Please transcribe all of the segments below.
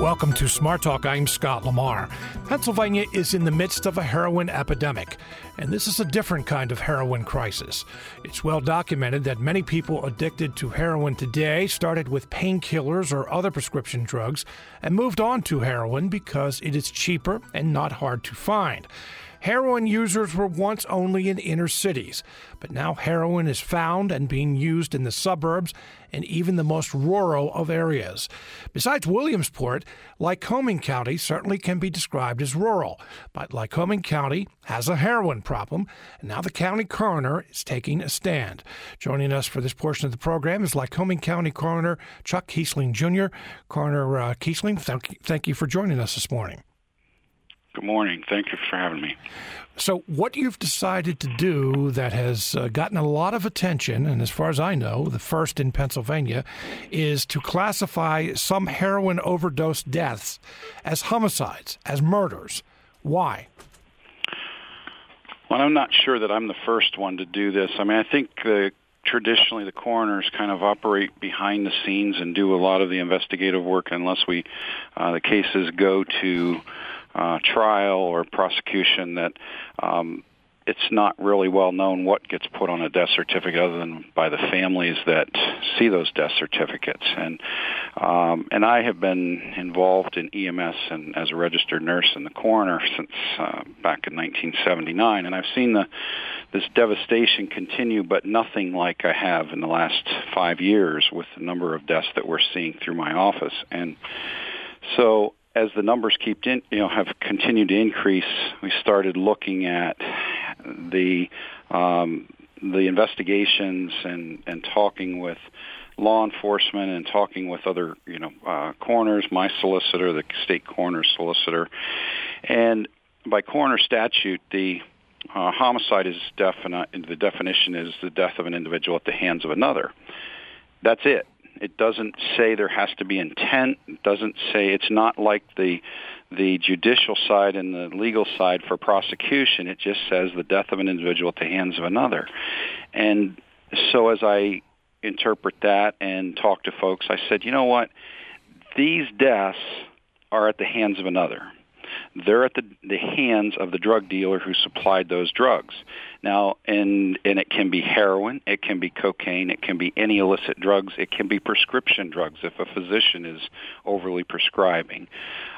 Welcome to Smart Talk. I'm Scott Lamar. Pennsylvania is in the midst of a heroin epidemic, and this is a different kind of heroin crisis. It's well documented that many people addicted to heroin today started with painkillers or other prescription drugs and moved on to heroin because it is cheaper and not hard to find. Heroin users were once only in inner cities, but now heroin is found and being used in the suburbs and even the most rural of areas. Besides Williamsport, Lycoming County certainly can be described as rural, but Lycoming County has a heroin problem, and now the county coroner is taking a stand. Joining us for this portion of the program is Lycoming County Coroner Chuck Kiessling Jr. Coroner uh, Kiessling, thank thank you for joining us this morning. Good morning. Thank you for having me. So, what you've decided to do that has uh, gotten a lot of attention, and as far as I know, the first in Pennsylvania, is to classify some heroin overdose deaths as homicides, as murders. Why? Well, I'm not sure that I'm the first one to do this. I mean, I think the traditionally the coroners kind of operate behind the scenes and do a lot of the investigative work unless we uh, the cases go to uh, trial or prosecution that um, it's not really well known what gets put on a death certificate other than by the families that see those death certificates. And um, and I have been involved in EMS and as a registered nurse in the coroner since uh, back in 1979, and I've seen the this devastation continue, but nothing like I have in the last five years with the number of deaths that we're seeing through my office. And so as the numbers keep in, you know have continued to increase, we started looking at the um, the investigations and and talking with law enforcement and talking with other you know uh, coroners, my solicitor, the state coroner solicitor, and by coroner statute, the uh, homicide is definite. The definition is the death of an individual at the hands of another. That's it. It doesn't say there has to be intent. It doesn't say it's not like the the judicial side and the legal side for prosecution. It just says the death of an individual at the hands of another. And so as I interpret that and talk to folks, I said, you know what? These deaths are at the hands of another they're at the, the hands of the drug dealer who supplied those drugs. Now, and and it can be heroin, it can be cocaine, it can be any illicit drugs, it can be prescription drugs if a physician is overly prescribing.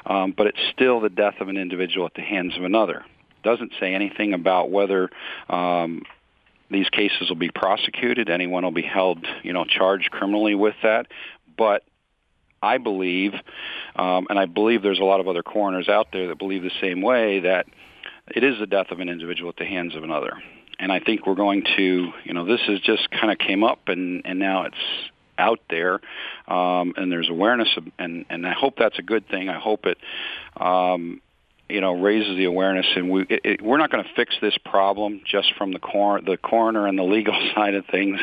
Um, but it's still the death of an individual at the hands of another. Doesn't say anything about whether um, these cases will be prosecuted. Anyone will be held, you know, charged criminally with that. But I believe, um, and I believe there's a lot of other coroners out there that believe the same way, that it is the death of an individual at the hands of another. And I think we're going to, you know, this has just kind of came up, and and now it's out there, um, and there's awareness, of, and and I hope that's a good thing. I hope it um, you know raises the awareness and we it, it, we're not going to fix this problem just from the cor- the coroner and the legal side of things.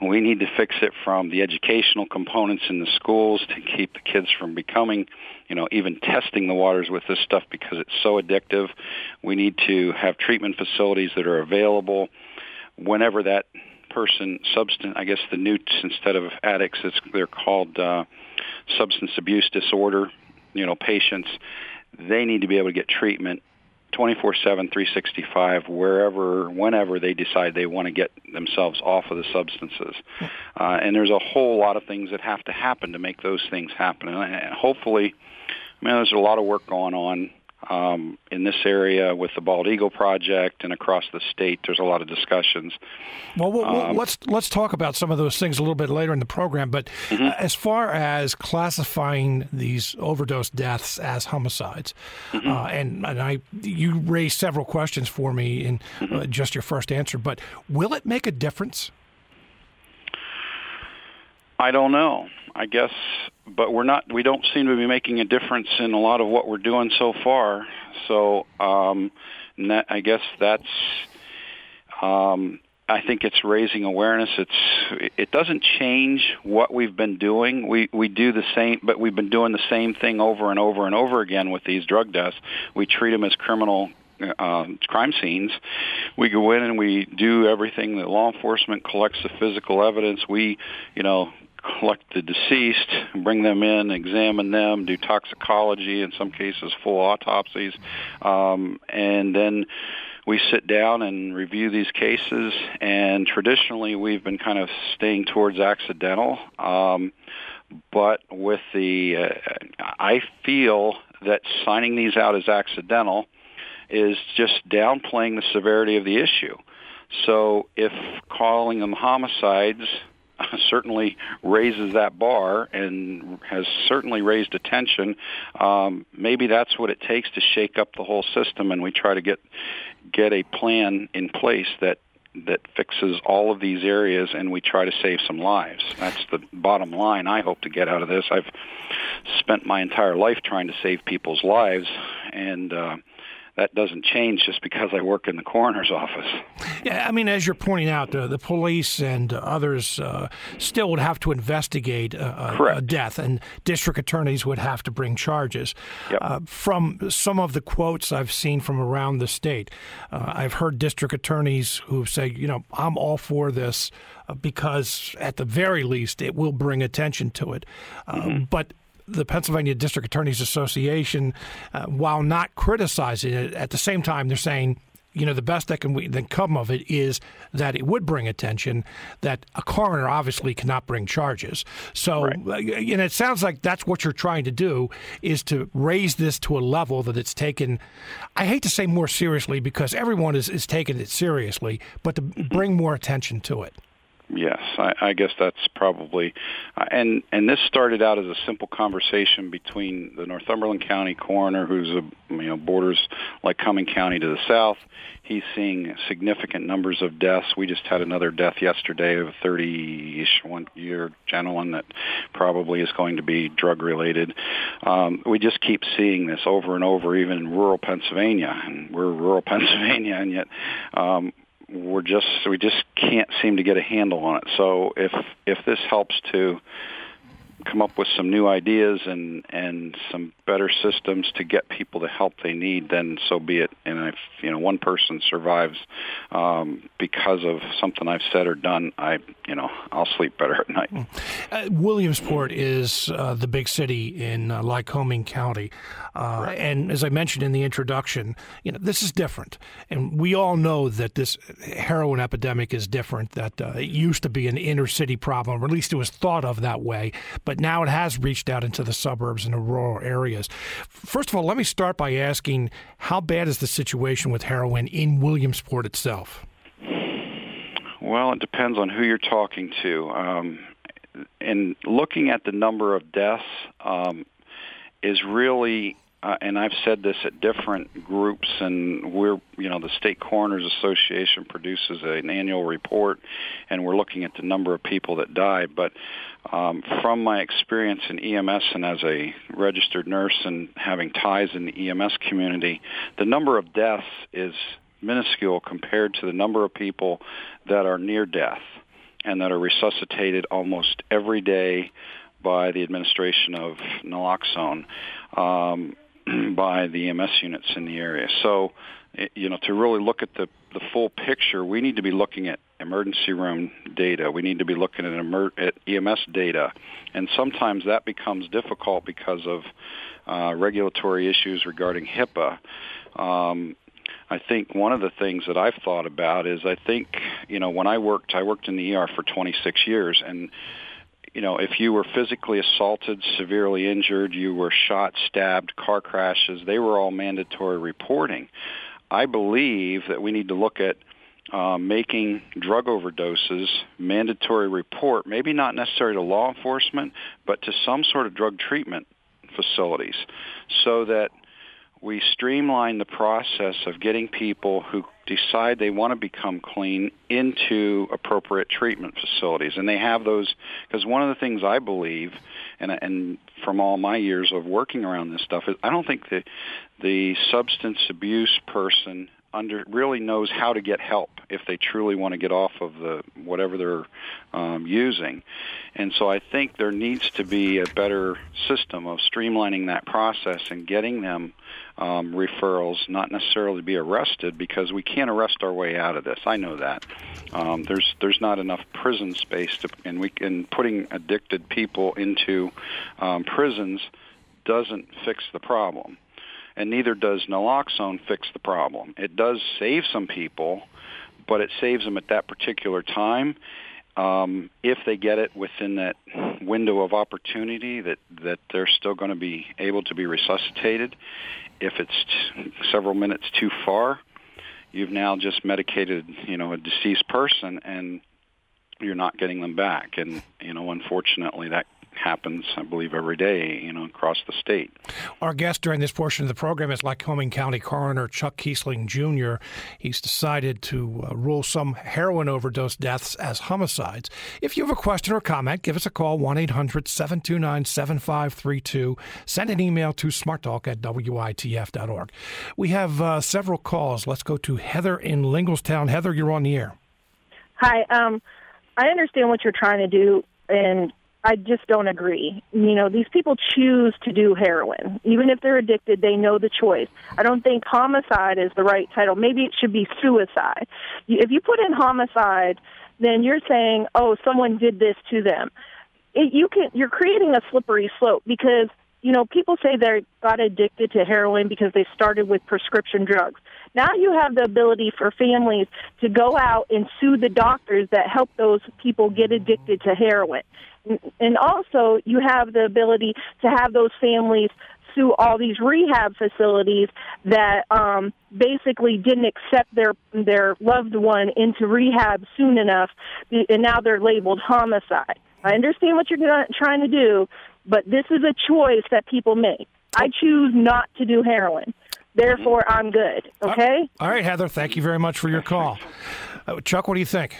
We need to fix it from the educational components in the schools to keep the kids from becoming you know even testing the waters with this stuff because it's so addictive. We need to have treatment facilities that are available. Whenever that person substance i guess the newts instead of addicts it's they're called uh substance abuse disorder you know patients they need to be able to get treatment 24/7 365 wherever whenever they decide they want to get themselves off of the substances. Uh, and there's a whole lot of things that have to happen to make those things happen. And hopefully I mean there's a lot of work going on um, in this area with the Bald Eagle Project and across the state. There's a lot of discussions. Well, well um, let's let's talk about some of those things a little bit later in the program. But mm-hmm. as far as classifying these overdose deaths as homicides, mm-hmm. uh, and, and I you raised several questions for me in mm-hmm. uh, just your first answer. But will it make a difference? I don't know. I guess, but we're not. We don't seem to be making a difference in a lot of what we're doing so far. So um, that, I guess that's. Um, I think it's raising awareness. It's it doesn't change what we've been doing. We we do the same, but we've been doing the same thing over and over and over again with these drug deaths. We treat them as criminal uh, crime scenes. We go in and we do everything. The law enforcement collects the physical evidence. We, you know, collect the deceased, bring them in, examine them, do toxicology, in some cases full autopsies, um, and then we sit down and review these cases. And traditionally, we've been kind of staying towards accidental. Um, but with the, uh, I feel that signing these out as accidental is just downplaying the severity of the issue. So if calling them homicides certainly raises that bar and has certainly raised attention. Um, maybe that's what it takes to shake up the whole system, and we try to get get a plan in place that that fixes all of these areas and we try to save some lives. That's the bottom line I hope to get out of this. I've spent my entire life trying to save people's lives and uh that doesn't change just because I work in the coroner's office. Yeah, I mean, as you're pointing out, uh, the police and others uh, still would have to investigate uh, a, death, and district attorneys would have to bring charges. Yep. Uh, from some of the quotes I've seen from around the state, uh, I've heard district attorneys who say, you know, I'm all for this uh, because at the very least it will bring attention to it. Mm-hmm. But the Pennsylvania District Attorneys Association, uh, while not criticizing it, at the same time they're saying, you know, the best that can then come of it is that it would bring attention. That a coroner obviously cannot bring charges. So, right. Uh, and it sounds like that's what you're trying to do is to raise this to a level that it's taken. I hate to say more seriously because everyone is is taking it seriously, but to bring more attention to it. Yes, I, I guess that's probably, uh, and and this started out as a simple conversation between the Northumberland County coroner, who's a you know borders Lycoming County to the south. He's seeing significant numbers of deaths. We just had another death yesterday of a 30-ish one year gentleman that probably is going to be drug related. Um, we just keep seeing this over and over, even in rural Pennsylvania, and we're rural Pennsylvania, and yet um, we're just we just can't seem to get a handle on it. So if if this helps to come up with some new ideas and and some better systems to get people the help they need, then so be it. And if you know one person survives um, because of something I've said or done, I you know I'll sleep better at night. Uh, Williamsport is uh, the big city in uh, Lycoming County, uh, right. and as I mentioned in the introduction, you know this is different, and we all know that this heroin epidemic is different. That uh, it used to be an inner city problem, or at least it was thought of that way, but now it has reached out into the suburbs and the rural areas. First of all, let me start by asking how bad is the situation with heroin in Williamsport itself? Well, it depends on who you're talking to. Um, and looking at the number of deaths um, is really uh, and I've said this at different groups, and we're, you know, the State Coroners Association produces an annual report, and we're looking at the number of people that die. But um, from my experience in EMS and as a registered nurse and having ties in the EMS community, the number of deaths is minuscule compared to the number of people that are near death and that are resuscitated almost every day by the administration of naloxone. Um, by the EMS units in the area. So, you know, to really look at the the full picture, we need to be looking at emergency room data. We need to be looking at, emer- at EMS data, and sometimes that becomes difficult because of uh, regulatory issues regarding HIPAA. Um, I think one of the things that I've thought about is I think you know when I worked I worked in the ER for 26 years and you know, if you were physically assaulted, severely injured, you were shot, stabbed, car crashes, they were all mandatory reporting. I believe that we need to look at uh, making drug overdoses mandatory report, maybe not necessarily to law enforcement, but to some sort of drug treatment facilities so that we streamline the process of getting people who decide they want to become clean into appropriate treatment facilities. And they have those, because one of the things I believe, and, and from all my years of working around this stuff, is I don't think that the substance abuse person under really knows how to get help. If they truly want to get off of the whatever they're um, using. And so I think there needs to be a better system of streamlining that process and getting them um, referrals, not necessarily to be arrested because we can't arrest our way out of this. I know that. Um, there's there's not enough prison space to, and we and putting addicted people into um, prisons doesn't fix the problem, and neither does naloxone fix the problem. It does save some people, but it saves them at that particular time. Um, if they get it within that window of opportunity, that that they're still going to be able to be resuscitated. If it's several minutes too far, you've now just medicated, you know, a deceased person, and you're not getting them back. And you know, unfortunately, that happens, I believe, every day, you know, across the state. Our guest during this portion of the program is Lycoming County Coroner Chuck Kiessling Jr. He's decided to uh, rule some heroin overdose deaths as homicides. If you have a question or comment, give us a call, 1 800 729 7532. Send an email to smarttalk at witf.org. We have uh, several calls. Let's go to Heather in Linglestown. Heather, you're on the air. Hi. Um, I understand what you're trying to do, and I just don't agree. You know, these people choose to do heroin. Even if they're addicted, they know the choice. I don't think homicide is the right title. Maybe it should be suicide. If you put in homicide, then you're saying, "Oh, someone did this to them." It, you can you're creating a slippery slope because you know people say they got addicted to heroin because they started with prescription drugs. Now you have the ability for families to go out and sue the doctors that help those people get addicted to heroin and also you have the ability to have those families sue all these rehab facilities that um, basically didn't accept their their loved one into rehab soon enough, and now they're labeled homicide. I understand what you're trying to do, but this is a choice that people make. I choose not to do heroin. Therefore, I'm good. Okay? All right, Heather, thank you very much for your call. Uh, Chuck, what do you think?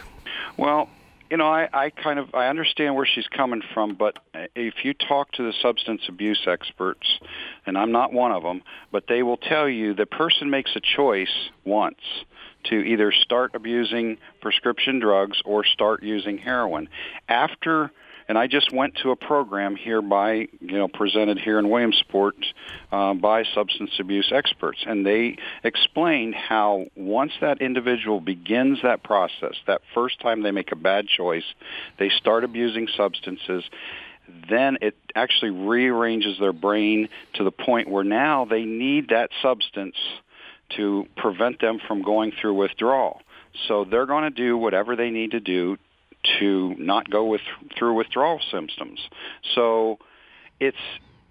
Well, you know, I, I kind of I understand where she's coming from, but if you talk to the substance abuse experts, and I'm not one of them, but they will tell you the person makes a choice once to either start abusing prescription drugs or start using heroin. After and I just went to a program here by, you know, presented here in Williamsport uh, by substance abuse experts, and they explained how once that individual begins that process, that first time they make a bad choice, they start abusing substances then it actually rearranges their brain to the point where now they need that substance to prevent them from going through withdrawal. So they're going to do whatever they need to do to not go with through withdrawal symptoms. So it's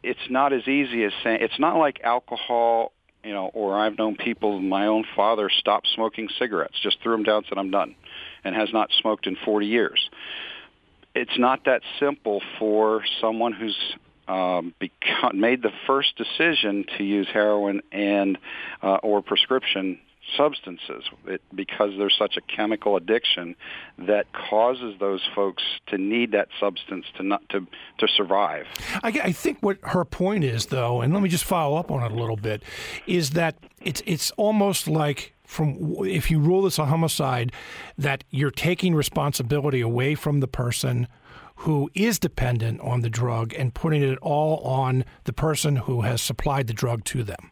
it's not as easy as saying it's not like alcohol, you know, or I've known people. My own father stopped smoking cigarettes, just threw them down, said I'm done, and has not smoked in 40 years. It's not that simple for someone who's um, become, made the first decision to use heroin and uh, or prescription substances it, because there's such a chemical addiction that causes those folks to need that substance to not to to survive. I, I think what her point is, though, and let me just follow up on it a little bit, is that it's it's almost like from if you rule this a homicide, that you're taking responsibility away from the person who is dependent on the drug and putting it all on the person who has supplied the drug to them.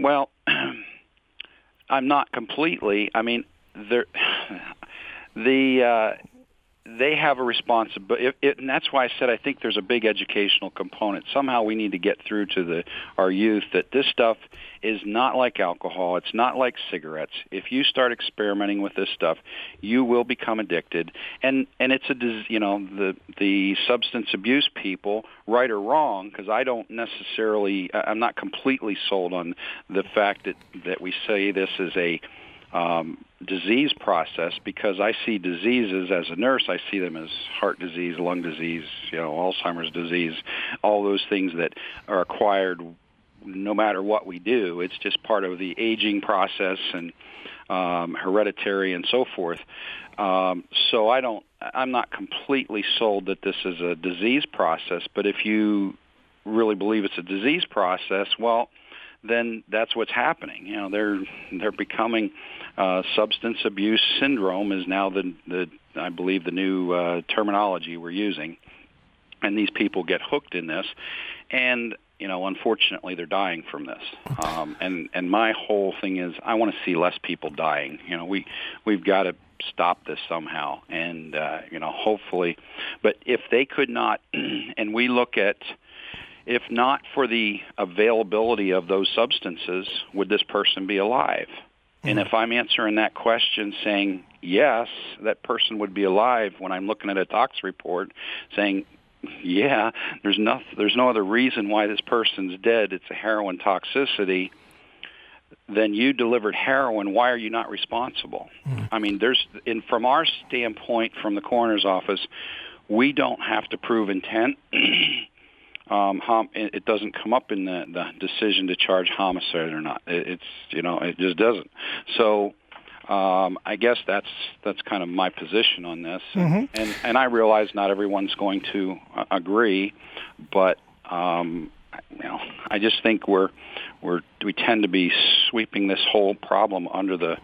Well, I'm not completely. I mean, there, the uh, they have a responsibility, and that's why I said I think there's a big educational component. Somehow we need to get through to the our youth that this stuff is not like alcohol. It's not like cigarettes. If you start experimenting with this stuff, you will become addicted, and and it's a you know the the substance abuse people, right or wrong, because I don't necessarily I'm not completely sold on the fact that that we say this is a um, disease process because I see diseases as a nurse. I see them as heart disease, lung disease, you know, Alzheimer's disease, all those things that are acquired no matter what we do. It's just part of the aging process and um, hereditary and so forth. Um, so I don't. I'm not completely sold that this is a disease process. But if you really believe it's a disease process, well, then that's what's happening. You know, they're they're becoming uh, substance abuse syndrome is now the the I believe the new uh, terminology we're using, and these people get hooked in this, and you know, unfortunately, they're dying from this. Um, and and my whole thing is, I want to see less people dying. You know, we we've got to stop this somehow, and uh, you know, hopefully. But if they could not, and we look at, if not for the availability of those substances, would this person be alive? And if I'm answering that question saying yes, that person would be alive when I'm looking at a tox report saying yeah, there's no there's no other reason why this person's dead. It's a heroin toxicity. Then you delivered heroin. Why are you not responsible? Mm. I mean, there's in from our standpoint, from the coroner's office, we don't have to prove intent. um, hom- it doesn't come up in the, the decision to charge homicide or not. It, it's you know it just doesn't. So um, I guess that's that's kind of my position on this, mm-hmm. and and I realize not everyone's going to uh, agree, but um, you know I just think we're we're we tend to be sweeping this whole problem under the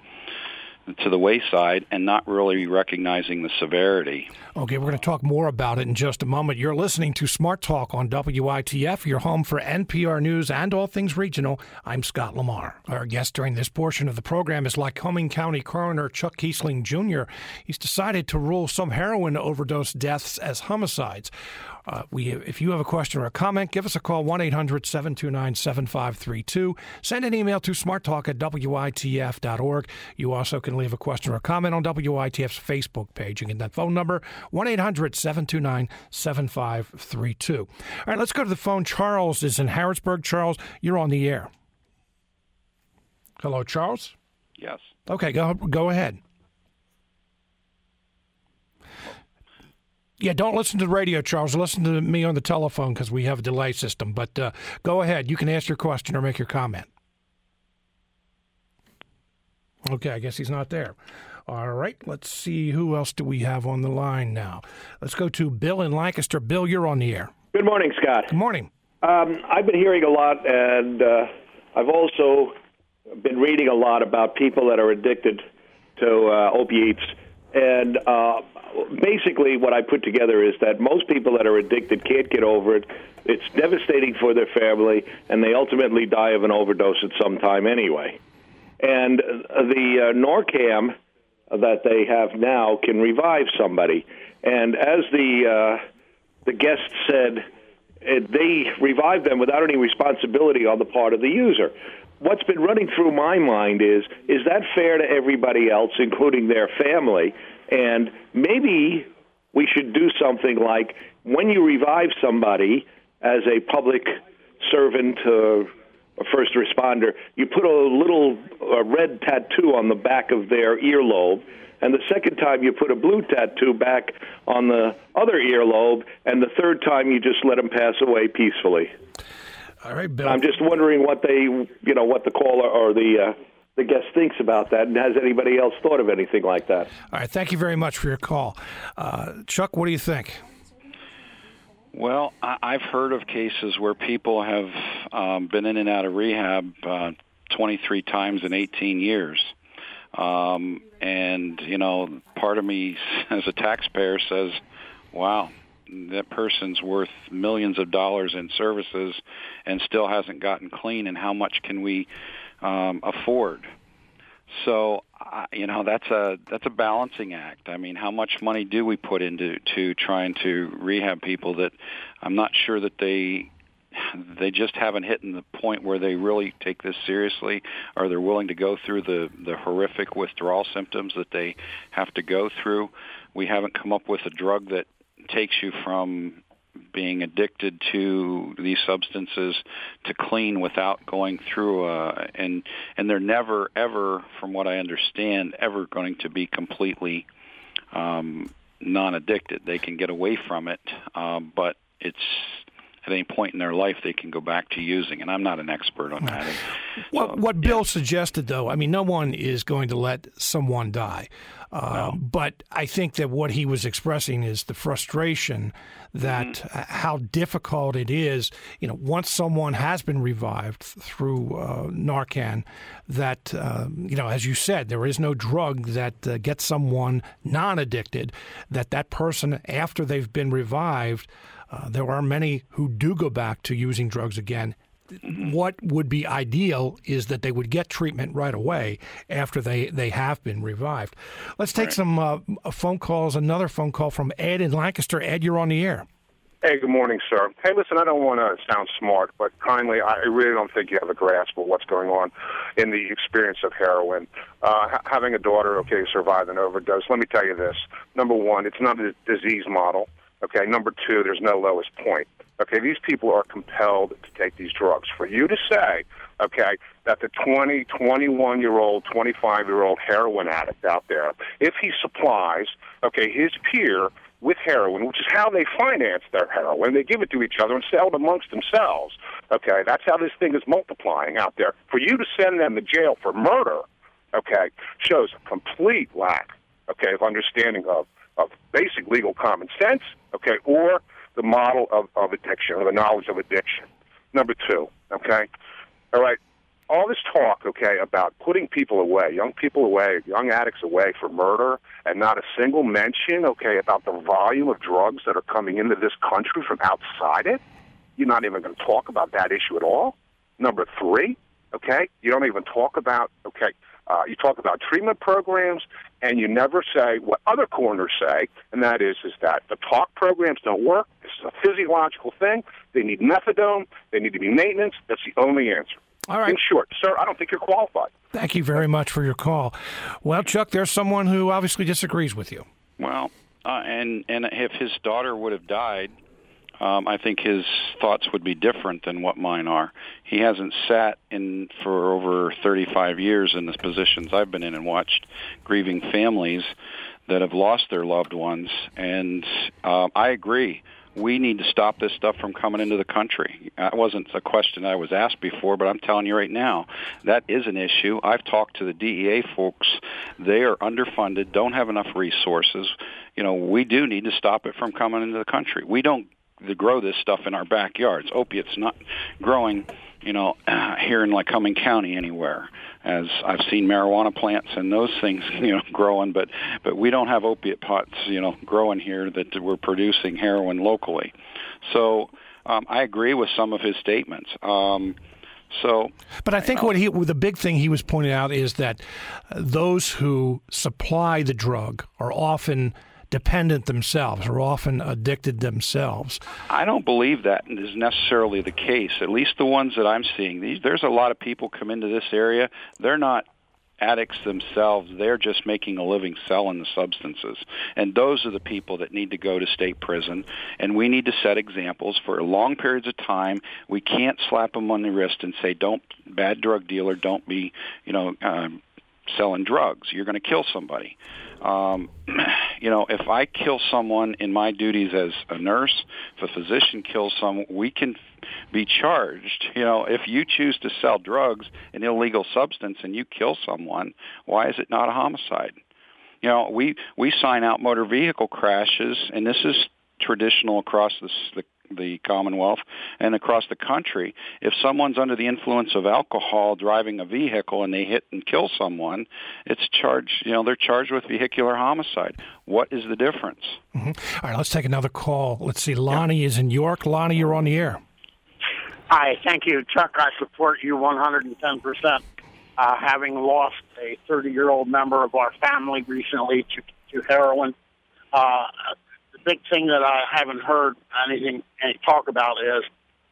to the wayside and not really recognizing the severity. Okay, we're going to talk more about it in just a moment. You're listening to Smart Talk on WITF, your home for NPR News and all things regional. I'm Scott Lamar. Our guest during this portion of the program is Lycoming County Coroner Chuck Kiessling Jr. He's decided to rule some heroin overdose deaths as homicides. Uh, we, if you have a question or a comment, give us a call 1 800 729 7532. Send an email to smarttalk at witf.org. You also can leave a question or a comment on WITF's Facebook page. You can get that phone number 1 800 729 7532. All right, let's go to the phone. Charles is in Harrisburg. Charles, you're on the air. Hello, Charles? Yes. Okay, go, go ahead. Yeah, don't listen to the radio, Charles. Listen to me on the telephone because we have a delay system. But uh, go ahead. You can ask your question or make your comment. Okay, I guess he's not there. All right, let's see who else do we have on the line now. Let's go to Bill in Lancaster. Bill, you're on the air. Good morning, Scott. Good morning. Um, I've been hearing a lot, and uh, I've also been reading a lot about people that are addicted to uh, opiates. And uh, basically, what I put together is that most people that are addicted can't get over it. It's devastating for their family, and they ultimately die of an overdose at some time anyway. And the uh, Narcan that they have now can revive somebody. And as the uh, the guest said, it, they revive them without any responsibility on the part of the user. What's been running through my mind is is that fair to everybody else, including their family? And maybe we should do something like when you revive somebody as a public servant, uh, a first responder, you put a little uh, red tattoo on the back of their earlobe. And the second time you put a blue tattoo back on the other earlobe, and the third time you just let them pass away peacefully. All right, Bill. I'm just wondering what they, you know, what the caller or the uh, the guest thinks about that, and has anybody else thought of anything like that? All right, thank you very much for your call, uh, Chuck. What do you think? Well, I've heard of cases where people have um, been in and out of rehab uh, 23 times in 18 years. Um, and, you know, part of me as a taxpayer says, wow, that person's worth millions of dollars in services and still hasn't gotten clean, and how much can we um, afford. So uh, you know that's a that's a balancing act. I mean, how much money do we put into to trying to rehab people that I'm not sure that they they just haven't hit the point where they really take this seriously or they're willing to go through the the horrific withdrawal symptoms that they have to go through. We haven't come up with a drug that takes you from being addicted to these substances to clean without going through a and and they're never ever from what I understand ever going to be completely um non-addicted. They can get away from it um but it's at any point in their life they can go back to using. And I'm not an expert on that. what, so, what Bill suggested, though, I mean, no one is going to let someone die. Uh, no. But I think that what he was expressing is the frustration that mm-hmm. how difficult it is. You know, once someone has been revived through uh, Narcan, that uh, you know, as you said, there is no drug that uh, gets someone non-addicted. That that person, after they've been revived, uh, there are many who do go back to using drugs again what would be ideal is that they would get treatment right away after they, they have been revived. Let's take right. some uh, phone calls. Another phone call from Ed in Lancaster. Ed, you're on the air. Hey, good morning, sir. Hey, listen, I don't want to sound smart, but kindly, I really don't think you have a grasp of what's going on in the experience of heroin. Uh, ha- having a daughter, okay, survive an overdose, let me tell you this. Number one, it's not a disease model. Okay, number two, there's no lowest point. Okay, these people are compelled to take these drugs. For you to say, okay, that the 20, 21 year old, 25 year old heroin addict out there, if he supplies, okay, his peer with heroin, which is how they finance their heroin, they give it to each other and sell it amongst themselves. Okay, that's how this thing is multiplying out there. For you to send them to jail for murder, okay, shows a complete lack, okay, of understanding of, of basic legal common sense, okay, or the model of, of addiction or the knowledge of addiction. Number two, okay? All right, all this talk, okay, about putting people away, young people away, young addicts away for murder, and not a single mention, okay, about the volume of drugs that are coming into this country from outside it. You're not even going to talk about that issue at all. Number three, okay, you don't even talk about, okay, uh, you talk about treatment programs, and you never say what other coroners say, and that is is that the talk programs don't work. This is a physiological thing. They need methadone. They need to be maintenance. That's the only answer. All right. In short, sir, I don't think you're qualified. Thank you very much for your call. Well, Chuck, there's someone who obviously disagrees with you. Well, uh, and and if his daughter would have died, um, I think his thoughts would be different than what mine are. He hasn't sat in for over 35 years in the positions I've been in and watched grieving families that have lost their loved ones. And uh, I agree. We need to stop this stuff from coming into the country. That wasn't a question I was asked before, but I'm telling you right now, that is an issue. I've talked to the DEA folks. They are underfunded, don't have enough resources. You know, we do need to stop it from coming into the country. We don't to grow this stuff in our backyards. Opiates not growing, you know, here in Lycoming County anywhere. As I've seen marijuana plants and those things, you know, growing, but but we don't have opiate pots, you know, growing here that we're producing heroin locally. So um, I agree with some of his statements. Um, so, but I think what he the big thing he was pointing out is that those who supply the drug are often dependent themselves or often addicted themselves. I don't believe that is necessarily the case. At least the ones that I'm seeing. These, there's a lot of people come into this area. They're not addicts themselves. They're just making a living selling the substances. And those are the people that need to go to state prison. And we need to set examples for long periods of time. We can't slap them on the wrist and say, don't, bad drug dealer, don't be, you know, um, selling drugs. You're going to kill somebody. Um, you know, if I kill someone in my duties as a nurse, if a physician kills someone, we can be charged. You know, if you choose to sell drugs, an illegal substance, and you kill someone, why is it not a homicide? You know, we we sign out motor vehicle crashes, and this is traditional across the, the the Commonwealth and across the country. If someone's under the influence of alcohol driving a vehicle and they hit and kill someone, it's charged, you know, they're charged with vehicular homicide. What is the difference? Mm-hmm. All right, let's take another call. Let's see. Lonnie yeah. is in York. Lonnie, you're on the air. Hi, thank you. Chuck, I support you 110%. Uh, having lost a 30 year old member of our family recently to, to heroin, uh, big thing that I haven't heard anything any talk about is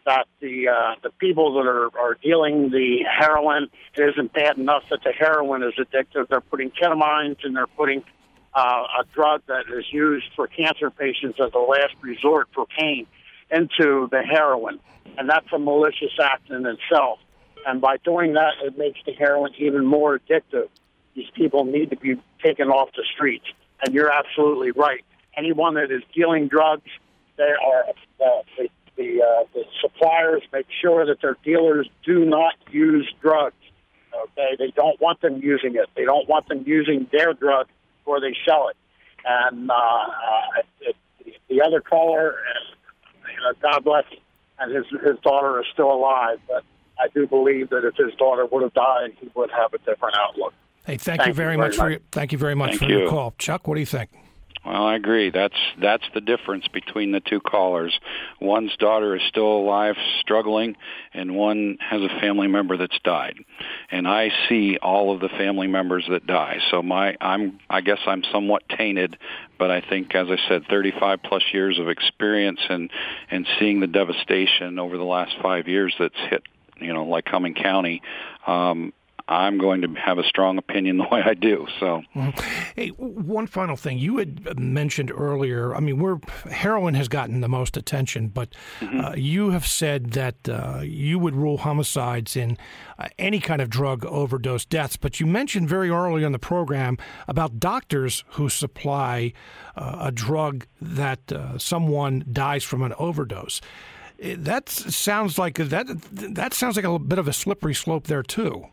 that the uh, the people that are, are dealing the heroin it isn't bad enough that the heroin is addictive. They're putting ketamines and they're putting uh, a drug that is used for cancer patients as a last resort for pain into the heroin, and that's a malicious act in itself. And by doing that, it makes the heroin even more addictive. These people need to be taken off the streets. And you're absolutely right anyone that is dealing drugs, they are uh, they the uh, the suppliers make sure that their dealers do not use drugs. Okay, they don't want them using it. They don't want them using their drug before they sell it. And uh, uh, it, the other caller, uh, God bless, and his his daughter is still alive. But I do believe that if his daughter would have died, he would have a different outlook. Hey, thank, thank you, very you very much, much for your, thank you very much thank for you. your call, Chuck. What do you think? Well, I agree. That's that's the difference between the two callers. One's daughter is still alive, struggling, and one has a family member that's died. And I see all of the family members that die. So my I'm I guess I'm somewhat tainted, but I think as I said 35 plus years of experience and and seeing the devastation over the last 5 years that's hit, you know, Lycoming County, um I'm going to have a strong opinion the way I do. So, mm-hmm. hey, one final thing you had mentioned earlier. I mean, we're heroin has gotten the most attention, but mm-hmm. uh, you have said that uh, you would rule homicides in uh, any kind of drug overdose deaths. But you mentioned very early on the program about doctors who supply uh, a drug that uh, someone dies from an overdose. That sounds like that. That sounds like a bit of a slippery slope there too.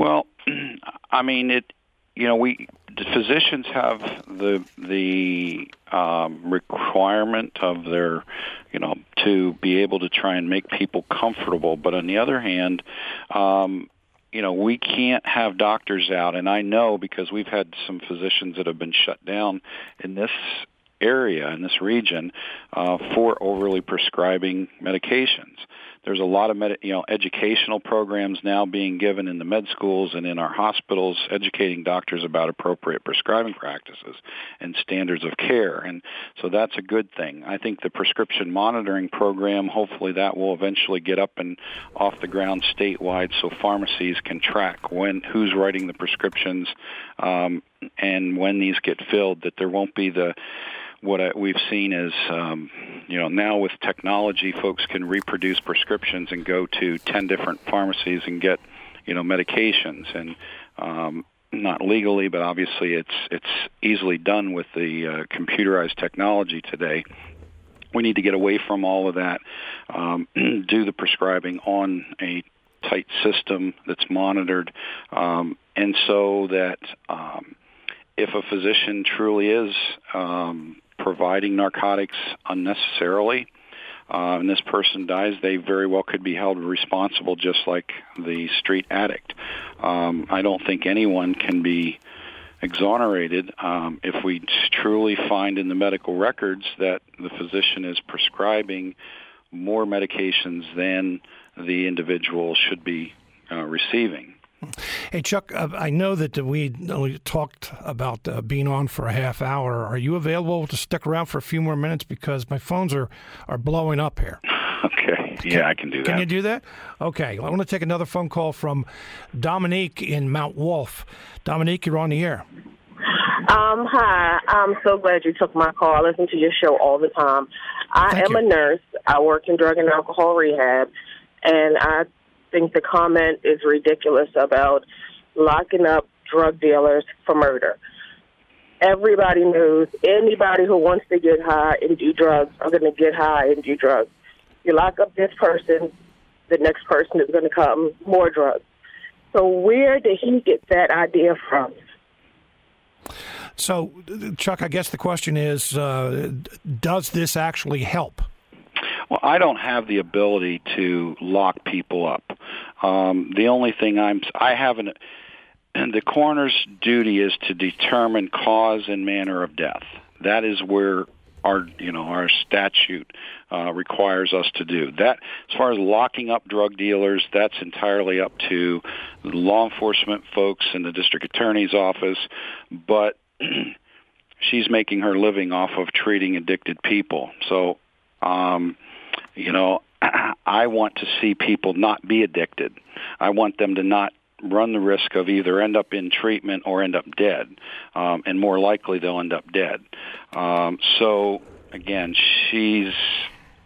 Well, I mean it. You know, we physicians have the the um, requirement of their, you know, to be able to try and make people comfortable. But on the other hand, um, you know, we can't have doctors out, and I know because we've had some physicians that have been shut down in this area in this region uh, for overly prescribing medications there's a lot of med- you know educational programs now being given in the med schools and in our hospitals educating doctors about appropriate prescribing practices and standards of care. And so that's a good thing. I think the prescription monitoring program hopefully that will eventually get up and off the ground statewide so pharmacies can track when who's writing the prescriptions um, and when these get filled that there won't be the what I, we've seen is, um, you know, now with technology, folks can reproduce prescriptions and go to ten different pharmacies and get, you know, medications, and um, not legally, but obviously it's it's easily done with the uh, computerized technology today. We need to get away from all of that, um, do the prescribing on a tight system that's monitored, um, and so that um, if a physician truly is um, providing narcotics unnecessarily, uh, and this person dies, they very well could be held responsible, just like the street addict. Um, I don't think anyone can be exonerated um, if we truly find in the medical records that the physician is prescribing more medications than the individual should be uh, receiving. Hey, Chuck, uh, I know that we only talked about uh, being on for a half hour. Are you available to stick around for a few more minutes? Because my phones are, are blowing up here. Okay. Yeah, I can do that. Can you do that? Okay. I want to take another phone call from Dominique in Mount Wolf. Dominique, you're on the air. Um, hi. I'm so glad you took my call. I listen to your show all the time. I Thank am you. a nurse. I work in drug and alcohol rehab, and I think the comment is ridiculous about locking up drug dealers for murder. Everybody knows anybody who wants to get high and do drugs are going to get high and do drugs. You lock up this person, the next person is going to come more drugs. So where did he get that idea from? So, Chuck, I guess the question is, uh, does this actually help? Well, I don't have the ability to lock people up. Um, the only thing I'm I have an and the coroner's duty is to determine cause and manner of death. That is where our you know our statute uh, requires us to do that. As far as locking up drug dealers, that's entirely up to law enforcement folks in the district attorney's office. But she's making her living off of treating addicted people. So, um, you know, I want to see people not be addicted. I want them to not run the risk of either end up in treatment or end up dead, um, and more likely they'll end up dead. Um, so again, she's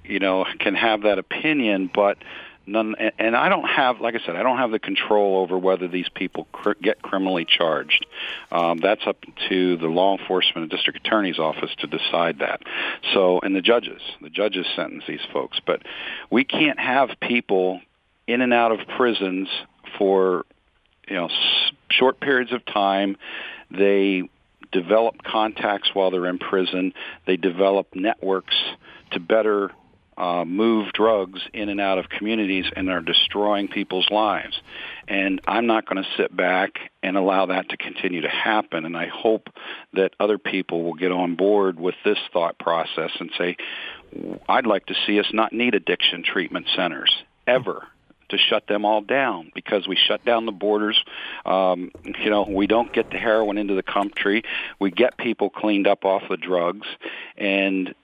you know can have that opinion, but none and i don't have like i said i don't have the control over whether these people cr- get criminally charged. Um, that's up to the law enforcement and district attorney's office to decide that. So and the judges the judges sentence these folks. But we can't have people in and out of prisons for you know s- short periods of time. They develop contacts while they're in prison. They develop networks to better uh, move drugs in and out of communities and are destroying people's lives. And I'm not going to sit back and allow that to continue to happen. And I hope that other people will get on board with this thought process and say, I'd like to see us not need addiction treatment centers ever to shut them all down because we shut down the borders. Um, you know, we don't get the heroin into the country. We get people cleaned up off the drugs, and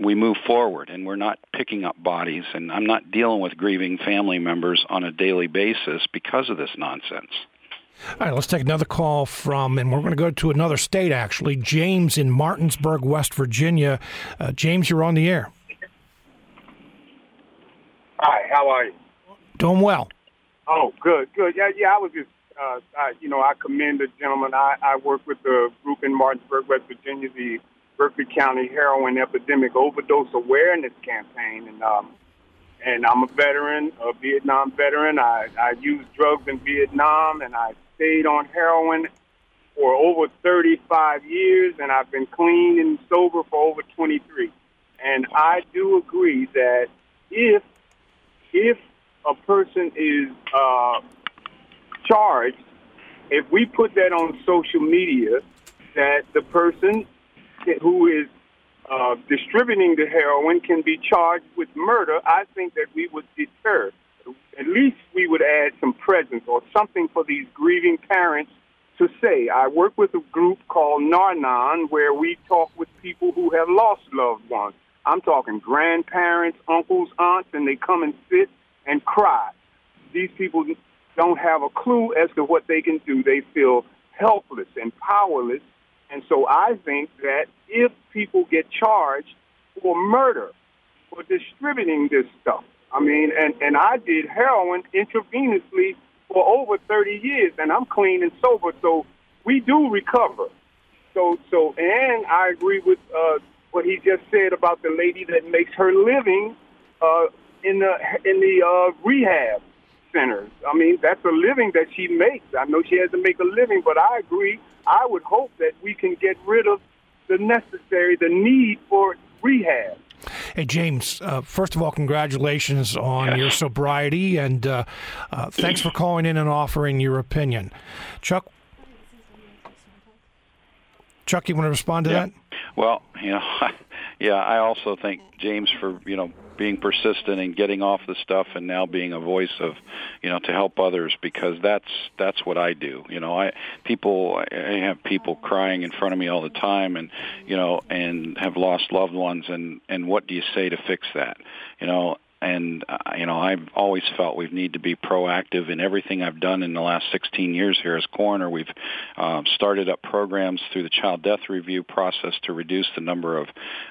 we move forward and we're not picking up bodies and I'm not dealing with grieving family members on a daily basis because of this nonsense. All right, let's take another call from, and we're going to go to another state actually. James in Martinsburg, West Virginia. Uh, James, you're on the air. Hi, how are you? Doing well. Oh, good, good. Yeah, yeah. I was just, uh, I, you know, I commend the gentleman. I, I work with the group in Martinsburg, West Virginia, the Berkeley County Heroin Epidemic Overdose Awareness Campaign, and um, and I'm a veteran, a Vietnam veteran. I I used drugs in Vietnam, and I stayed on heroin for over 35 years, and I've been clean and sober for over 23. And I do agree that if if a person is uh, charged, if we put that on social media, that the person who is uh, distributing the heroin can be charged with murder, I think that we would deter. At least we would add some presence or something for these grieving parents to say. I work with a group called Nar-Anon where we talk with people who have lost loved ones. I'm talking grandparents, uncles, aunts, and they come and sit and cry. These people don't have a clue as to what they can do. They feel helpless and powerless and so I think that if people get charged for murder, for distributing this stuff, I mean, and, and I did heroin intravenously for over 30 years, and I'm clean and sober, so we do recover. So, so, and I agree with uh, what he just said about the lady that makes her living uh, in the in the uh, rehab centers. I mean, that's a living that she makes. I know she has to make a living, but I agree I would hope that we can get rid of the necessary, the need for rehab. Hey, James, uh, first of all, congratulations on your sobriety, and uh, uh, thanks for calling in and offering your opinion. Chuck, Chuck, you want to respond to yeah. that? Well, you know, yeah, I also thank James for you know being persistent and getting off the stuff and now being a voice of you know to help others because that's that's what I do. You know I people I have people crying in front of me all the time and you know and have lost loved ones and and what do you say to fix that? You know and uh, you know I've always felt we need to be proactive in everything I've done in the last 16 years here as coroner. We've um, started up programs through the child death review process to reduce the number of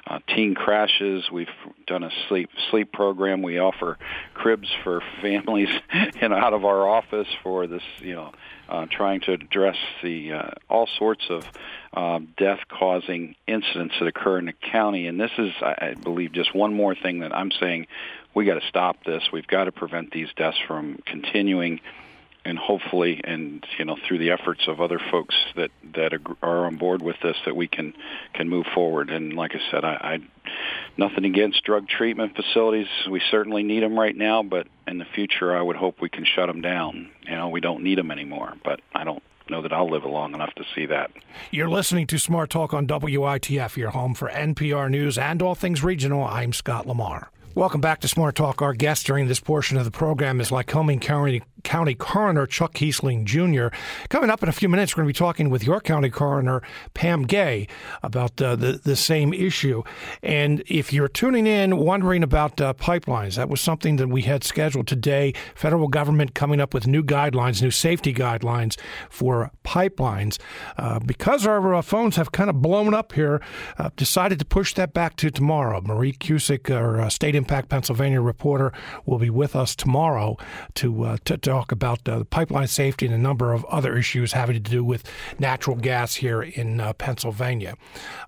uh, teen crashes. We've done a sleep sleep program. We offer cribs for families and out of our office for this you know uh, trying to address the uh, all sorts of um, death-causing incidents that occur in the county. And this is, I believe, just one more thing that I'm saying we got to stop this. We've got to prevent these deaths from continuing, and hopefully, and you know, through the efforts of other folks that that are on board with this, that we can can move forward. And like I said, I, I nothing against drug treatment facilities. We certainly need them right now, but in the future, I would hope we can shut them down. You know, we don't need them anymore. But I don't know that I'll live long enough to see that. You're listening to Smart Talk on WITF, your home for NPR News and all things regional. I'm Scott Lamar. Welcome back to Smart Talk. Our guest during this portion of the program is Lycoming County County Coroner Chuck Kiessling Jr. Coming up in a few minutes, we're going to be talking with York County Coroner Pam Gay about uh, the the same issue. And if you're tuning in, wondering about uh, pipelines, that was something that we had scheduled today. Federal government coming up with new guidelines, new safety guidelines for pipelines. Uh, because our uh, phones have kind of blown up here, uh, decided to push that back to tomorrow. Marie Cusick, our uh, State Impact Pennsylvania reporter, will be with us tomorrow to to talk about uh, pipeline safety and a number of other issues having to do with natural gas here in uh, Pennsylvania.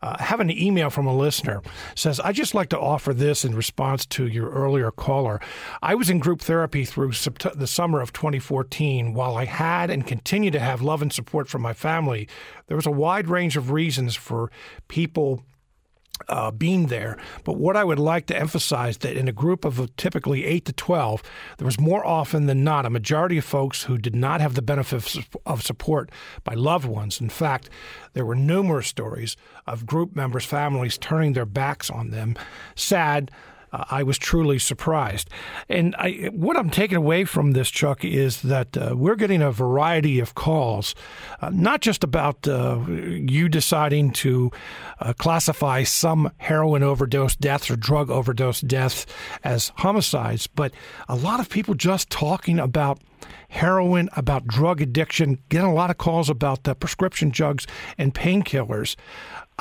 Uh, I have an email from a listener says, "I just like to offer this in response to your earlier caller. I was in group therapy through sept- the summer of 2014. While I had and continue to have love and support from my family, there was a wide range of reasons for people." Uh, being there. But what I would like to emphasize that in a group of typically eight to twelve, there was more often than not a majority of folks who did not have the benefit of support by loved ones. In fact, there were numerous stories of group members' families turning their backs on them, sad uh, I was truly surprised. And I, what I'm taking away from this, Chuck, is that uh, we're getting a variety of calls, uh, not just about uh, you deciding to uh, classify some heroin overdose deaths or drug overdose deaths as homicides, but a lot of people just talking about heroin, about drug addiction, getting a lot of calls about the prescription drugs and painkillers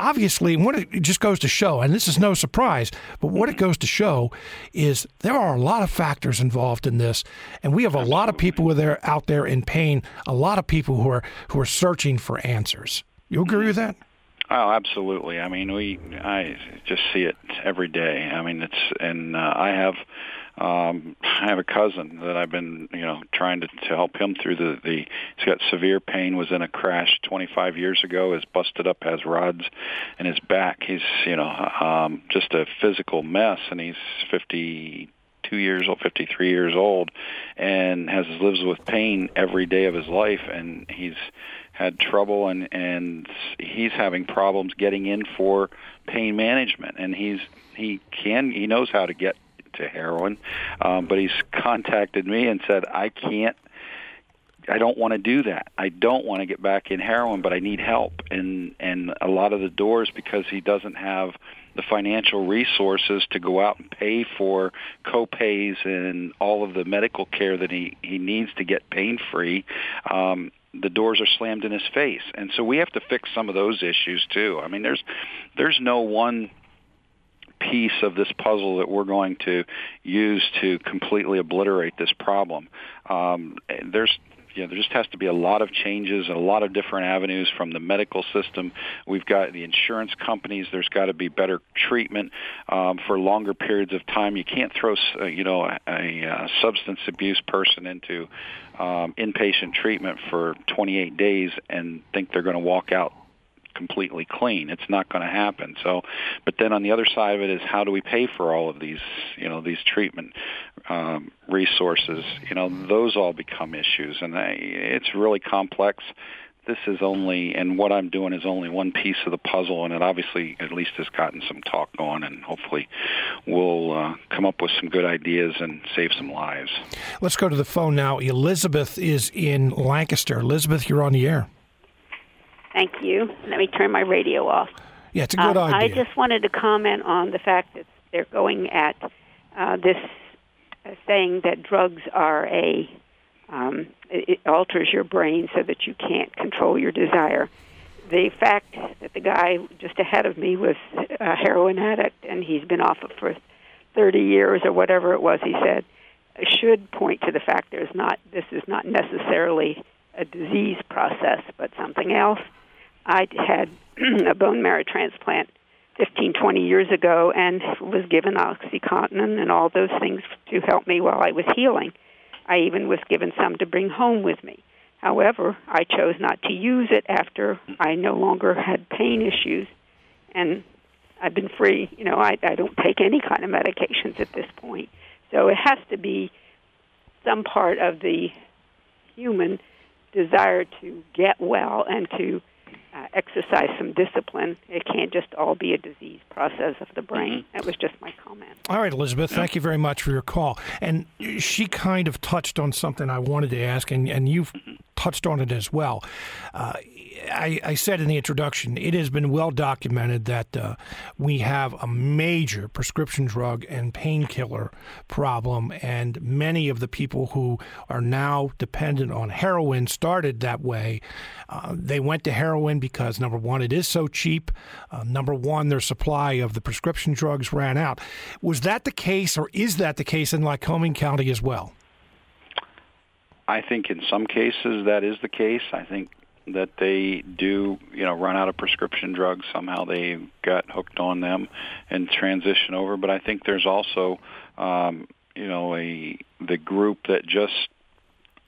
obviously, what it just goes to show, and this is no surprise, but what it goes to show is there are a lot of factors involved in this, and we have a lot of people out there in pain, a lot of people who are who are searching for answers. You agree with that? Oh, absolutely. I mean, we I just see it every day. I mean, it's and uh, I have um, I have a cousin that I've been, you know, trying to, to help him through the, the. He's got severe pain. Was in a crash 25 years ago. Is busted up. Has rods in his back. He's, you know, um, just a physical mess. And he's 52 years old, 53 years old, and has lives with pain every day of his life. And he's had trouble and and he's having problems getting in for pain management and he's he can he knows how to get to heroin, um, but he's contacted me and said I can't. I don't want to do that. I don't want to get back in heroin, but I need help. And and a lot of the doors because he doesn't have the financial resources to go out and pay for co-pays and all of the medical care that he he needs to get pain free. Um, the doors are slammed in his face, and so we have to fix some of those issues too. I mean, there's there's no one piece of this puzzle that we're going to use to completely obliterate this problem. Um, there's you know, there just has to be a lot of changes and a lot of different avenues from the medical system. We've got the insurance companies. There's got to be better treatment um, for longer periods of time. You can't throw, uh, you know, a, a, a substance abuse person into um, inpatient treatment for 28 days and think they're going to walk out completely clean. It's not going to happen. So, but then on the other side of it is how do we pay for all of these, you know, these treatment um, resources? You know, those all become issues, and it's really complex. This is only, and what I'm doing is only one piece of the puzzle, and it obviously at least has gotten some talk going, and hopefully we'll uh, come up with some good ideas and save some lives. Let's go to the phone now. Elizabeth is in Lancaster. Elizabeth, you're on the air. Thank you. Let me turn my radio off. Yeah, it's a good uh, idea. I just wanted to comment on the fact that they're going at uh, this, uh, saying that drugs are a, um, it alters your brain so that you can't control your desire. The fact that the guy just ahead of me was a heroin addict and he's been off it for 30 years or whatever it was he said should point to the fact there's not this is not necessarily a disease process but something else I had a bone marrow transplant 15, 20 years ago and was given OxyContin and all those things to help me while I was healing. I even was given some to bring home with me. However, I chose not to use it after I no longer had pain issues, and I've been free. You know, I, I don't take any kind of medications at this point. So it has to be some part of the human desire to get well and to uh, exercise some discipline. It can't just all be a disease process of the brain. Mm-hmm. That was just my comment. All right, Elizabeth, thank you very much for your call. And she kind of touched on something I wanted to ask, and, and you've touched on it as well. Uh, I, I, said in the introduction, it has been well documented that uh, we have a major prescription drug and painkiller problem, and many of the people who are now dependent on heroin started that way. Uh, they went to heroin because, number one, it is so cheap. Uh, number one, their supply of the prescription drugs ran out. Was that the case, or is that the case in Lycoming County as well? I think in some cases that is the case. I think that they do, you know, run out of prescription drugs. Somehow they got hooked on them and transition over. But I think there's also, um, you know, a the group that just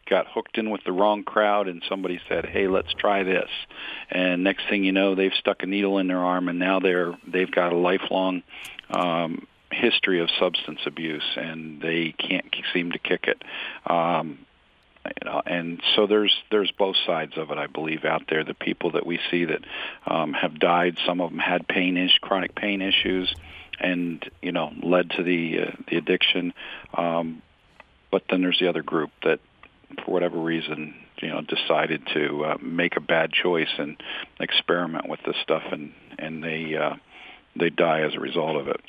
got hooked in with the wrong crowd and somebody said, "Hey, let's try this." And next thing you know, they've stuck a needle in their arm and now they're they've got a lifelong um history of substance abuse and they can't seem to kick it. Um you know, and so there's there's both sides of it, I believe, out there. The people that we see that um, have died, some of them had pain is chronic pain issues, and you know led to the uh, the addiction. Um, but then there's the other group that, for whatever reason, you know, decided to uh, make a bad choice and experiment with this stuff, and and they. Uh, they die as a result of it.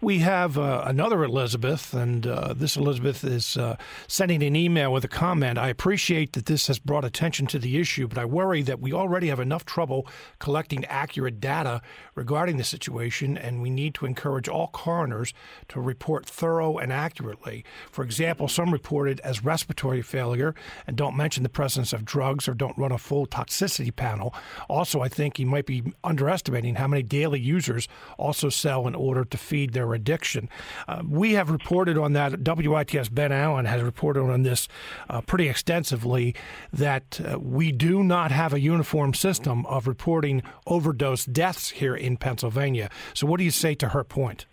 We have uh, another Elizabeth, and uh, this Elizabeth is uh, sending an email with a comment. I appreciate that this has brought attention to the issue, but I worry that we already have enough trouble collecting accurate data regarding the situation, and we need to encourage all coroners to report thorough and accurately. For example, some report it as respiratory failure and don't mention the presence of drugs or don't run a full toxicity panel. Also, I think you might be underestimating how many daily users also sell in order to feed their addiction. Uh, we have reported on that. WITF's Ben Allen has reported on this uh, pretty extensively that uh, we do not have a uniform system of reporting overdose deaths here in Pennsylvania. So, what do you say to her point?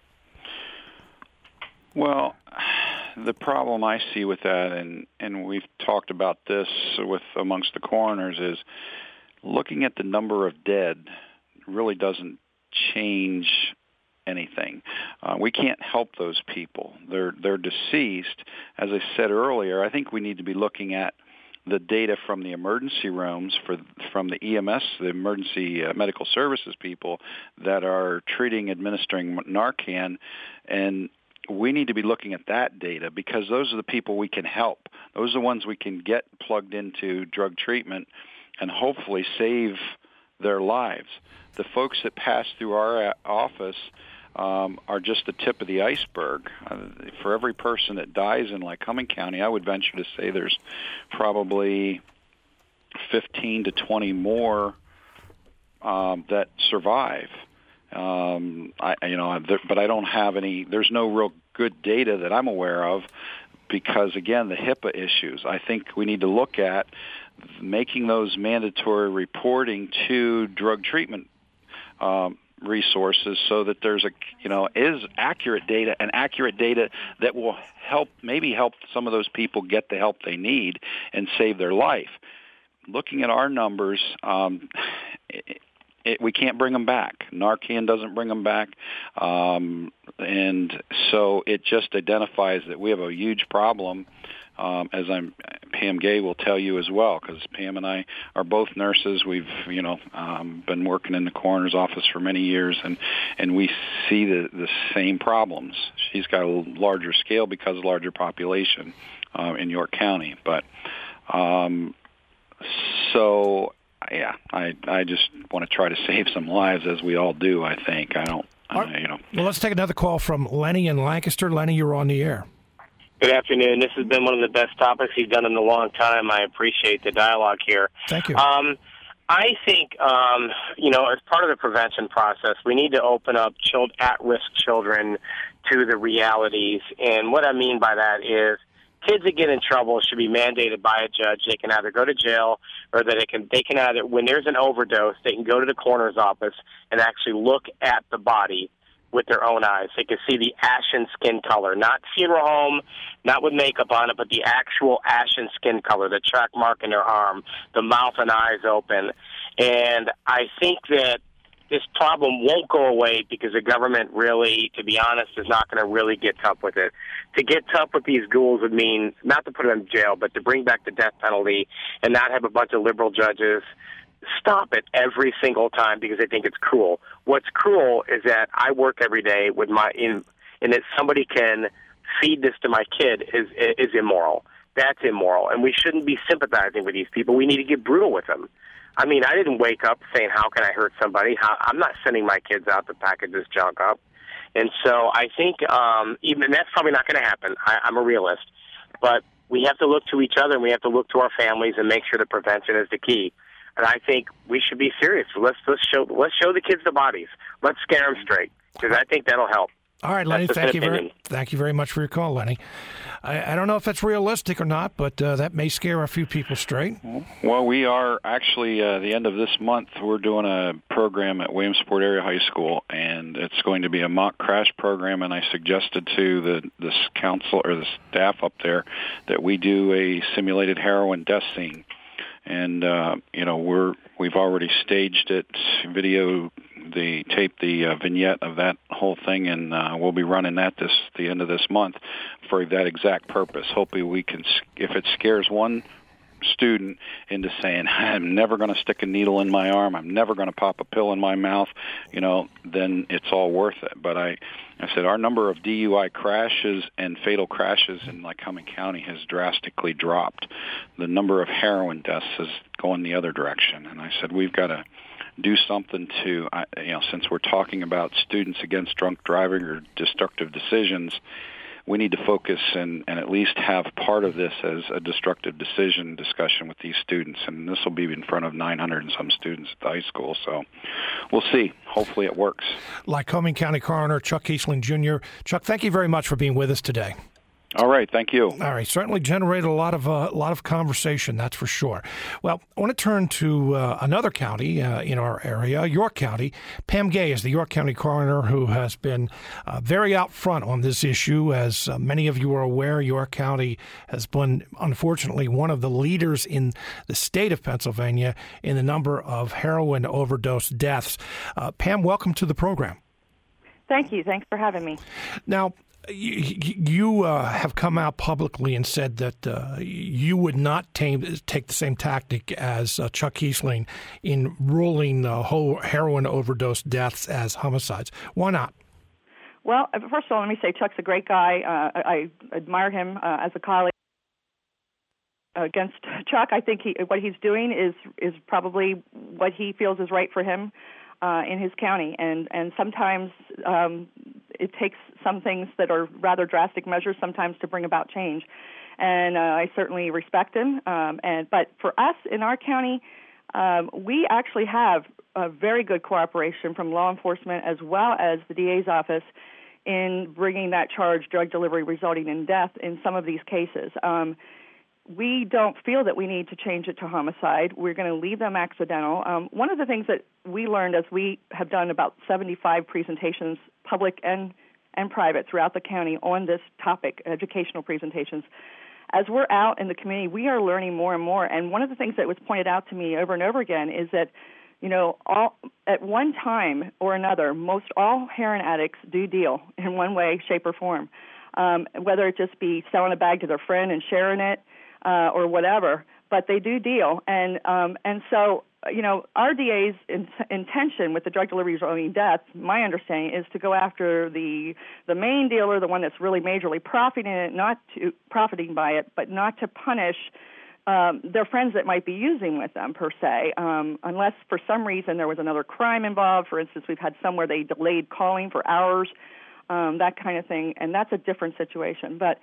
Well, the problem I see with that, and and we've talked about this with amongst the coroners, is looking at the number of dead really doesn't change anything. Uh, we can't help those people. They're they're deceased. As I said earlier, I think we need to be looking at the data from the emergency rooms for from the EMS, the emergency uh, medical services people that are treating, administering Narcan, and we need to be looking at that data because those are the people we can help. Those are the ones we can get plugged into drug treatment and hopefully save their lives. The folks that pass through our uh, office um, are just the tip of the iceberg. Uh, for every person that dies in Lycoming County, I would venture to say there's probably 15 to 20 more um, that survive. Um, I, you know, but I don't have any. There's no real good data that I'm aware of because again, the HIPAA issues. I think we need to look at making those mandatory reporting to drug treatment um, resources so that there's a you know is accurate data and accurate data that will help maybe help some of those people get the help they need and save their life. Looking at our numbers um, it, we can't bring them back narcan doesn't bring them back um, and so it just identifies that we have a huge problem um, as I'm Pam Gay will tell you as well, because Pam and I are both nurses. We've you know um, been working in the coroner's office for many years, and and we see the the same problems. She's got a larger scale because larger population uh, in York County, but um, so yeah, I I just want to try to save some lives as we all do. I think I don't. Uh, you know. Well, let's take another call from Lenny in Lancaster. Lenny, you're on the air. Good afternoon. This has been one of the best topics you've done in a long time. I appreciate the dialogue here. Thank you. Um, I think, um, you know, as part of the prevention process, we need to open up child, at-risk children to the realities. And what I mean by that is kids that get in trouble should be mandated by a judge. They can either go to jail or that they can they can either when there's an overdose, they can go to the coroner's office and actually look at the body with their own eyes. They can see the ashen skin color, not funeral home, not with makeup on it, but the actual ashen skin color, the track mark in their arm, the mouth and eyes open. And I think that this problem won't go away because the government really, to be honest, is not going to really get tough with it. To get tough with these ghouls would mean not to put them in jail, but to bring back the death penalty and not have a bunch of liberal judges stop it every single time because they think it's cruel. What's cruel is that I work every day with my in, and that somebody can feed this to my kid is is immoral. That's immoral, and we shouldn't be sympathizing with these people. We need to get brutal with them. I mean, I didn't wake up saying, "How can I hurt somebody?" How, I'm not sending my kids out to package this junk up. And so I think um, even that's probably not going to happen. I, I'm a realist, but we have to look to each other and we have to look to our families and make sure that prevention is the key. And I think we should be serious. Let's let's show let's show the kids the bodies. Let's scare them straight because I think that'll help. All right, Lenny. Thank you very thank you very much for your call, Lenny. I, I don't know if that's realistic or not, but uh, that may scare a few people straight. Well, we are actually uh, the end of this month. We're doing a program at Williamsport Area High School, and it's going to be a mock crash program. And I suggested to the the council or the staff up there that we do a simulated heroin death scene and uh, you know we're we've already staged it, video the tape the uh, vignette of that whole thing, and uh, we'll be running that this the end of this month for that exact purpose. Hopefully, we can if it scares one student into saying I'm never going to stick a needle in my arm, I'm never going to pop a pill in my mouth, you know, then it's all worth it. But I I said our number of DUI crashes and fatal crashes in Lycoming County has drastically dropped. The number of heroin deaths is going the other direction, and I said we've got to do something to, you know, since we're talking about students against drunk driving or destructive decisions we need to focus and, and at least have part of this as a destructive decision discussion with these students. And this will be in front of 900 and some students at the high school. So we'll see. Hopefully it works. Lycoming County Coroner Chuck Kiessling Jr. Chuck, thank you very much for being with us today. All right, thank you. All right, certainly generated a lot of uh, a lot of conversation, that's for sure. Well, I want to turn to uh, another county uh, in our area, York County. Pam Gay is the York County coroner who has been uh, very out front on this issue. As uh, many of you are aware, York County has been unfortunately one of the leaders in the state of Pennsylvania in the number of heroin overdose deaths. Uh, Pam, welcome to the program. Thank you. Thanks for having me. Now, you, you uh, have come out publicly and said that uh, you would not tame, take the same tactic as uh, Chuck Kiessling in ruling the whole heroin overdose deaths as homicides. Why not? Well, uh, first of all, let me say Chuck's a great guy. Uh, I admire him uh, as a colleague. Against Chuck, I think he, what he's doing is is probably what he feels is right for him in his county, and and sometimes um, it takes some things that are rather drastic measures sometimes to bring about change. And uh, I certainly respect him. Um, and but for us in our county, um, we actually have a very good cooperation from law enforcement as well as the DA's office in bringing that charge, drug delivery resulting in death, in some of these cases. Um, we don't feel that we need to change it to homicide. We're going to leave them accidental. Um, one of the things that we learned as we have done about 75 presentations, public and and private, throughout the county on this topic, educational presentations. As we're out in the community, we are learning more and more. And one of the things that was pointed out to me over and over again is that, you know, all at one time or another, most all heroin addicts do deal in one way, shape, or form. Um, whether it just be selling a bag to their friend and sharing it, uh, or whatever, but they do deal. And um, and so you know, RDA's in, intention with the drug delivery resulting death, my understanding, is to go after the the main dealer, the one that's really majorly profiting it, not to profiting by it, but not to punish um, their friends that might be using with them per se, um, unless for some reason there was another crime involved. For instance, we've had some where they delayed calling for hours, um, that kind of thing, and that's a different situation. But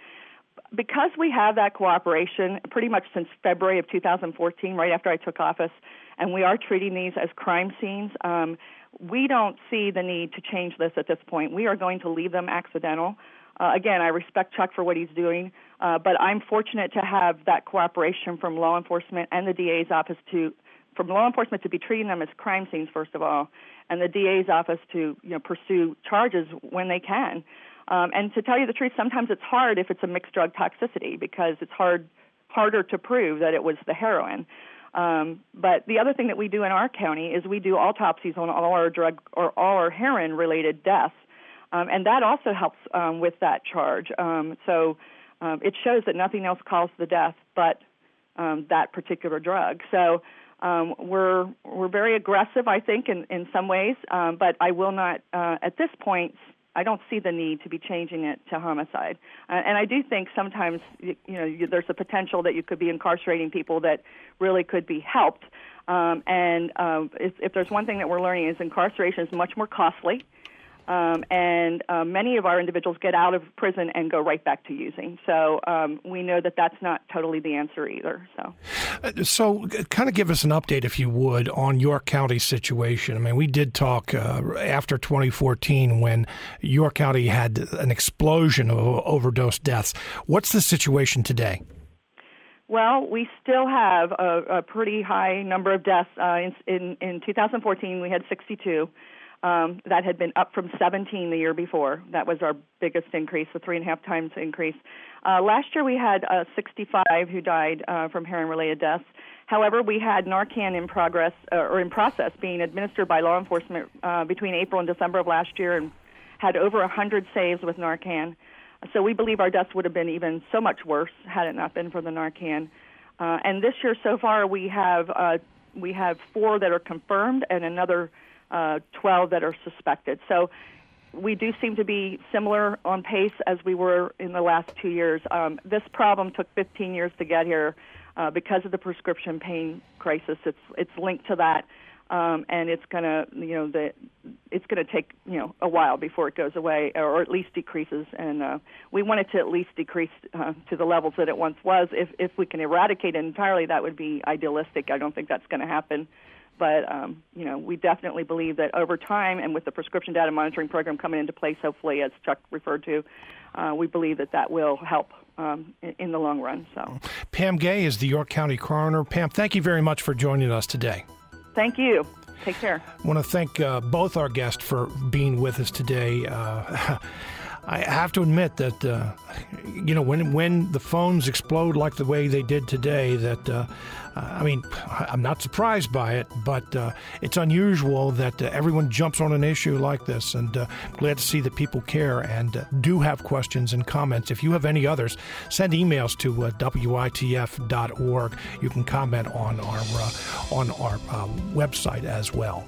because we have that cooperation pretty much since February of 2014, right after I took office, and we are treating these as crime scenes, um, we don't see the need to change this at this point. We are going to leave them accidental. Uh, again, I respect Chuck for what he's doing, uh, but I'm fortunate to have that cooperation from law enforcement and the DA's office to from law enforcement to be treating them as crime scenes first of all, and the DA's office to you know pursue charges when they can. Um, and to tell you the truth, sometimes it's hard if it's a mixed drug toxicity because it's hard harder to prove that it was the heroin. Um, but the other thing that we do in our county is we do autopsies on all our drug or all our heroin related deaths, um, and that also helps um, with that charge. Um, so um, it shows that nothing else caused the death but um, that particular drug. So um, we're we're very aggressive, I think, in in some ways. Um, but I will not uh, at this point. I don't see the need to be changing it to homicide, uh, and I do think sometimes you, you know you, there's a potential that you could be incarcerating people that really could be helped. Um, and um, if, if there's one thing that we're learning is incarceration is much more costly. Um, and uh, many of our individuals get out of prison and go right back to using. So um, we know that that's not totally the answer either. So, uh, so kind of give us an update, if you would, on York County situation. I mean, we did talk uh, after 2014 when York County had an explosion of overdose deaths. What's the situation today? Well, we still have a, a pretty high number of deaths. Uh, in, in, in 2014, we had 62. Um, that had been up from 17 the year before. That was our biggest increase, a three and a half times increase. Uh, last year we had uh, 65 who died uh, from heroin-related deaths. However, we had Narcan in progress uh, or in process being administered by law enforcement uh, between April and December of last year, and had over 100 saves with Narcan. So we believe our deaths would have been even so much worse had it not been for the Narcan. Uh, and this year so far we have we have four that are confirmed and another uh, 12 that are suspected. So we do seem to be similar on pace as we were in the last two years. Um, this problem took 15 years to get here uh, because of the prescription pain crisis. It's it's linked to that, um, and it's gonna you know the it's gonna take you know a while before it goes away or at least decreases. And uh, we want it to at least decrease uh, to the levels that it once was. If if we can eradicate it entirely, that would be idealistic. I don't think that's going to happen. But um, you know, we definitely believe that over time, and with the prescription data monitoring program coming into place, hopefully, as Chuck referred to, uh, we believe that that will help um, in, in, the long run. So, Pam Gay is the York County coroner. Pam, thank you very much for joining us today. Thank you. Take care. I want to thank uh, both our guests for being with us today. Uh, I have to admit that uh, you know when when the phones explode like the way they did today, that uh, I mean I'm not surprised by it, but uh, it's unusual that uh, everyone jumps on an issue like this, and uh, glad to see that people care and uh, do have questions and comments. If you have any others, send emails to witf.org. You can comment on our on our website as well.